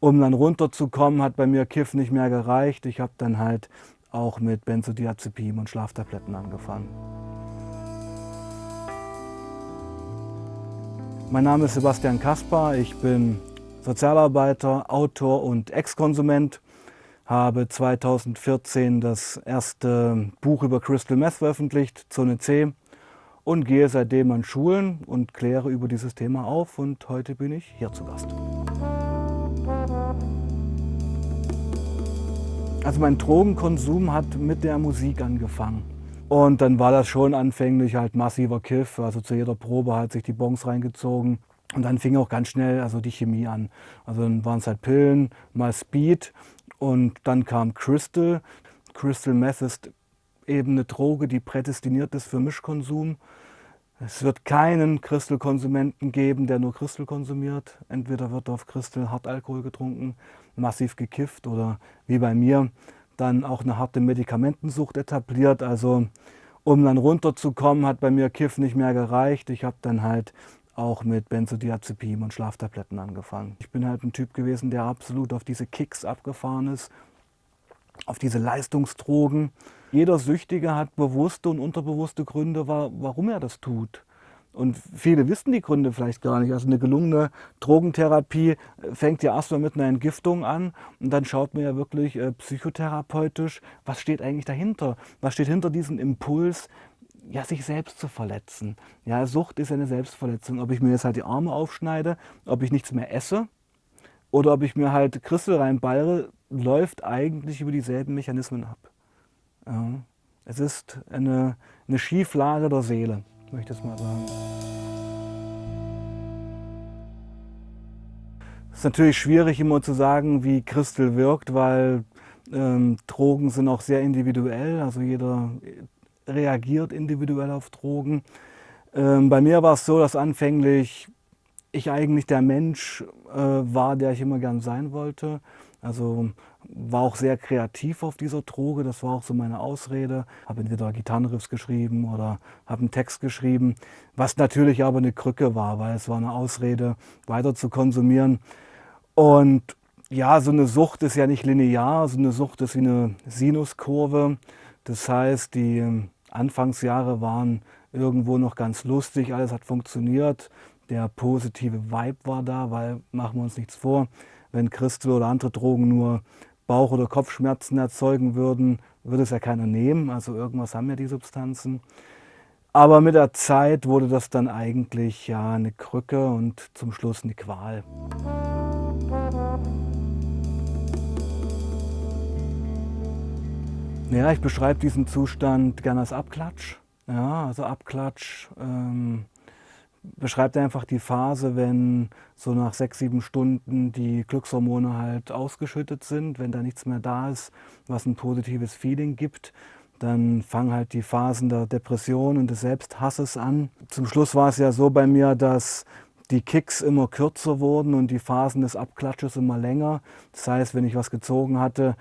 Um dann runterzukommen, hat bei mir Kiff nicht mehr gereicht. Ich habe dann halt auch mit Benzodiazepin und Schlaftabletten angefangen. Mein Name ist Sebastian Kaspar, ich bin Sozialarbeiter, Autor und Ex-Konsument, habe 2014 das erste Buch über Crystal Meth veröffentlicht, Zone C, und gehe seitdem an Schulen und kläre über dieses Thema auf und heute bin ich hier zu Gast. Also mein Drogenkonsum hat mit der Musik angefangen. Und dann war das schon anfänglich halt massiver Kiff. Also zu jeder Probe hat sich die Bons reingezogen. Und dann fing auch ganz schnell also die Chemie an. Also dann waren es halt Pillen, mal Speed und dann kam Crystal. Crystal Meth ist eben eine Droge, die prädestiniert ist für Mischkonsum. Es wird keinen Crystal-Konsumenten geben, der nur Crystal konsumiert. Entweder wird auf Crystal Hartalkohol getrunken, massiv gekifft oder wie bei mir dann auch eine harte Medikamentensucht etabliert. Also um dann runterzukommen, hat bei mir Kiff nicht mehr gereicht. Ich habe dann halt auch mit Benzodiazepin und Schlaftabletten angefangen. Ich bin halt ein Typ gewesen, der absolut auf diese Kicks abgefahren ist, auf diese Leistungsdrogen. Jeder Süchtige hat bewusste und unterbewusste Gründe, warum er das tut. Und viele wissen die Gründe vielleicht gar nicht. Also eine gelungene Drogentherapie fängt ja erstmal mit einer Entgiftung an und dann schaut man ja wirklich äh, psychotherapeutisch, was steht eigentlich dahinter? Was steht hinter diesem Impuls, ja, sich selbst zu verletzen? Ja, Sucht ist eine Selbstverletzung. Ob ich mir jetzt halt die Arme aufschneide, ob ich nichts mehr esse oder ob ich mir halt Christel reinballere, läuft eigentlich über dieselben Mechanismen ab. Ja. Es ist eine, eine Schieflage der Seele möchte ich das mal sagen. Es ist natürlich schwierig immer zu sagen, wie Christel wirkt, weil ähm, Drogen sind auch sehr individuell, also jeder reagiert individuell auf Drogen. Ähm, bei mir war es so, dass anfänglich ich eigentlich der Mensch äh, war, der ich immer gern sein wollte. Also war auch sehr kreativ auf dieser Droge, das war auch so meine Ausrede. Habe entweder Gitarrenriffs geschrieben oder habe einen Text geschrieben, was natürlich aber eine Krücke war, weil es war eine Ausrede, weiter zu konsumieren. Und ja, so eine Sucht ist ja nicht linear, so eine Sucht ist wie eine Sinuskurve. Das heißt, die ähm, Anfangsjahre waren irgendwo noch ganz lustig, alles hat funktioniert. Der positive Vibe war da, weil machen wir uns nichts vor, wenn Christel oder andere Drogen nur Bauch- oder Kopfschmerzen erzeugen würden, würde es ja keiner nehmen. Also irgendwas haben ja die Substanzen. Aber mit der Zeit wurde das dann eigentlich ja eine Krücke und zum Schluss eine Qual. Ja, ich beschreibe diesen Zustand gerne als Abklatsch. Ja, also Abklatsch. Ähm, beschreibt einfach die Phase, wenn so nach sechs, sieben Stunden die Glückshormone halt ausgeschüttet sind, wenn da nichts mehr da ist, was ein positives Feeling gibt. Dann fangen halt die Phasen der Depression und des Selbsthasses an. Zum Schluss war es ja so bei mir, dass die Kicks immer kürzer wurden und die Phasen des Abklatsches immer länger. Das heißt, wenn ich was gezogen hatte,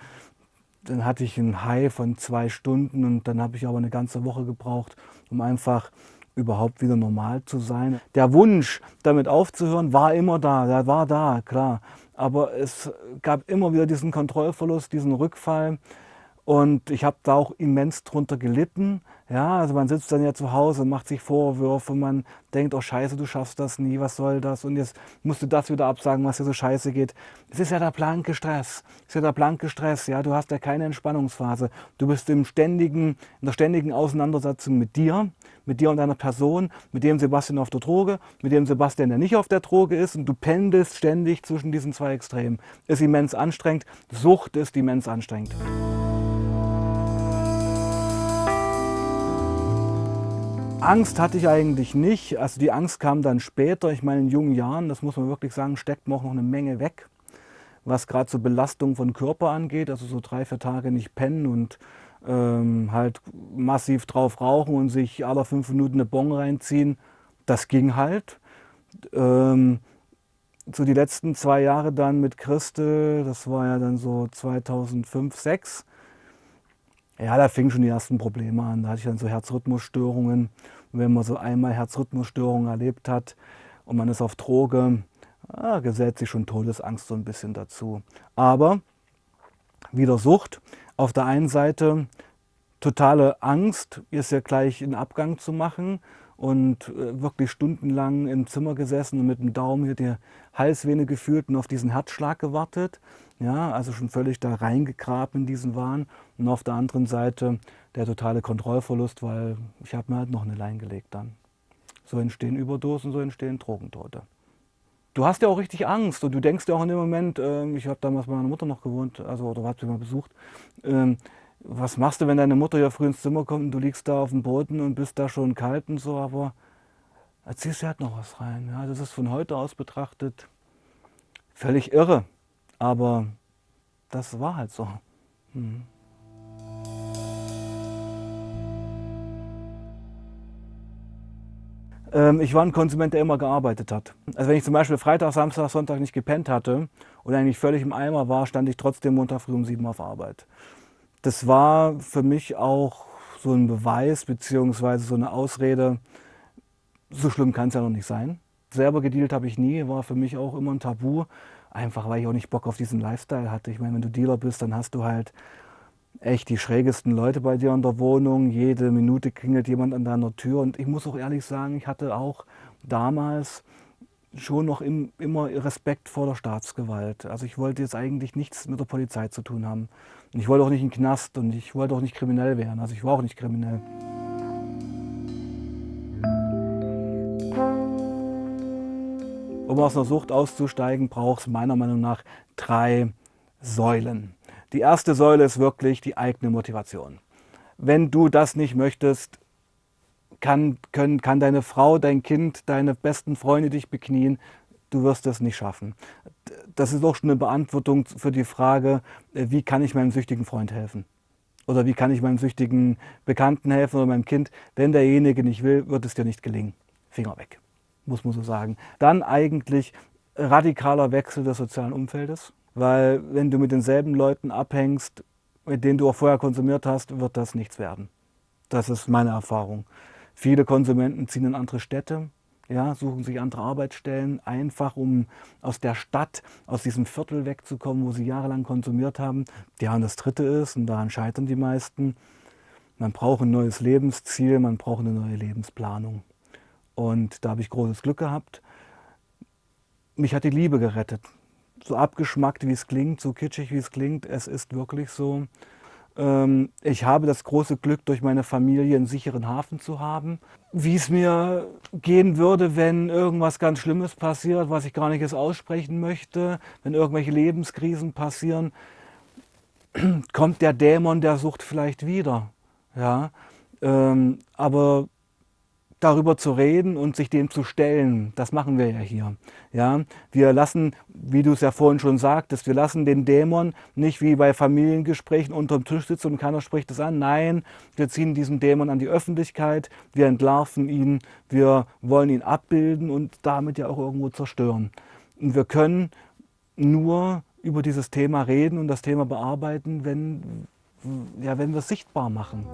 dann hatte ich einen High von zwei Stunden und dann habe ich aber eine ganze Woche gebraucht, um einfach überhaupt wieder normal zu sein. Der Wunsch, damit aufzuhören, war immer da, der war da, klar. Aber es gab immer wieder diesen Kontrollverlust, diesen Rückfall. Und ich habe da auch immens drunter gelitten. Ja, also man sitzt dann ja zu Hause, macht sich Vorwürfe, man denkt, oh scheiße, du schaffst das nie, was soll das? Und jetzt musst du das wieder absagen, was dir so scheiße geht. Es ist ja der blanke Stress. Es ist ja der blanke Stress, ja. Du hast ja keine Entspannungsphase. Du bist im ständigen, in der ständigen Auseinandersetzung mit dir, mit dir und deiner Person, mit dem Sebastian auf der Droge, mit dem Sebastian, der nicht auf der Droge ist. Und du pendelst ständig zwischen diesen zwei Extremen. Ist immens anstrengend. Sucht ist immens anstrengend. Angst hatte ich eigentlich nicht. Also die Angst kam dann später. Ich meine, in jungen Jahren, das muss man wirklich sagen, steckt man auch noch eine Menge weg, was gerade so Belastung von Körper angeht. Also so drei, vier Tage nicht pennen und ähm, halt massiv drauf rauchen und sich alle fünf Minuten eine Bon reinziehen. Das ging halt. Ähm, so die letzten zwei Jahre dann mit Christel, das war ja dann so 2005, 2006 ja, da fingen schon die ersten Probleme an. Da hatte ich dann so Herzrhythmusstörungen. Und wenn man so einmal Herzrhythmusstörungen erlebt hat und man ist auf Droge, ah, gesellt sich schon Todesangst so ein bisschen dazu. Aber wieder Sucht. Auf der einen Seite totale Angst, ist ja gleich in Abgang zu machen und äh, wirklich stundenlang im Zimmer gesessen und mit dem Daumen hier die Halsvene gefühlt und auf diesen Herzschlag gewartet. Ja, also schon völlig da reingegraben in diesen Wahn. Und auf der anderen Seite der totale Kontrollverlust, weil ich habe mir halt noch eine Lein gelegt dann. So entstehen Überdosen, so entstehen Drogentote. Du hast ja auch richtig Angst und du denkst ja auch in dem Moment, äh, ich habe damals bei meiner Mutter noch gewohnt, also oder hat sie mal besucht, äh, was machst du, wenn deine Mutter ja früh ins Zimmer kommt und du liegst da auf dem Boden und bist da schon kalt und so, aber erzählst du halt noch was rein. Ja, das ist von heute aus betrachtet völlig irre, aber das war halt so. Hm. Ich war ein Konsument, der immer gearbeitet hat. Also wenn ich zum Beispiel Freitag, Samstag, Sonntag nicht gepennt hatte und eigentlich völlig im Eimer war, stand ich trotzdem Montag früh um sieben auf Arbeit. Das war für mich auch so ein Beweis beziehungsweise so eine Ausrede, so schlimm kann es ja noch nicht sein. Selber gedealt habe ich nie, war für mich auch immer ein Tabu, einfach weil ich auch nicht Bock auf diesen Lifestyle hatte. Ich meine, wenn du Dealer bist, dann hast du halt echt die schrägesten Leute bei dir in der Wohnung. Jede Minute klingelt jemand an deiner Tür. Und ich muss auch ehrlich sagen, ich hatte auch damals schon noch im, immer Respekt vor der Staatsgewalt. Also ich wollte jetzt eigentlich nichts mit der Polizei zu tun haben. Und ich wollte auch nicht in den Knast und ich wollte auch nicht kriminell werden. Also ich war auch nicht kriminell. Um aus einer Sucht auszusteigen, braucht es meiner Meinung nach drei Säulen. Die erste Säule ist wirklich die eigene Motivation. Wenn du das nicht möchtest, kann, können, kann deine Frau, dein Kind, deine besten Freunde dich beknien. Du wirst es nicht schaffen. Das ist auch schon eine Beantwortung für die Frage, äh, wie kann ich meinem süchtigen Freund helfen? Oder wie kann ich meinem süchtigen Bekannten helfen oder meinem Kind? Wenn derjenige nicht will, wird es dir nicht gelingen. Finger weg, muss man so sagen. Dann eigentlich radikaler Wechsel des sozialen Umfeldes. Weil wenn du mit denselben Leuten abhängst, mit denen du auch vorher konsumiert hast, wird das nichts werden. Das ist meine Erfahrung. Viele Konsumenten ziehen in andere Städte, ja, suchen sich andere Arbeitsstellen, einfach um aus der Stadt, aus diesem Viertel wegzukommen, wo sie jahrelang konsumiert haben. Ja, und das Dritte ist, und daran scheitern die meisten, man braucht ein neues Lebensziel, man braucht eine neue Lebensplanung. Und da habe ich großes Glück gehabt. Mich hat die Liebe gerettet so abgeschmackt, wie es klingt, so kitschig, wie es klingt, es ist wirklich so. Ähm, ich habe das große Glück, durch meine Familie einen sicheren Hafen zu haben. Wie es mir gehen würde, wenn irgendwas ganz Schlimmes passiert, was ich gar nicht jetzt aussprechen möchte, wenn irgendwelche Lebenskrisen passieren, kommt der Dämon der Sucht vielleicht wieder. Ja? Ähm, aber darüber zu reden und sich dem zu stellen. Das machen wir ja hier. Ja, wir lassen, wie du es ja vorhin schon sagtest, wir lassen den Dämon nicht wie bei Familiengesprächen unterm Tisch sitzen und keiner spricht es an. Nein, wir ziehen diesen Dämon an die Öffentlichkeit, wir entlarven ihn, wir wollen ihn abbilden und damit ja auch irgendwo zerstören. Und wir können nur über dieses Thema reden und das Thema bearbeiten, wenn, ja, wenn wir es sichtbar machen.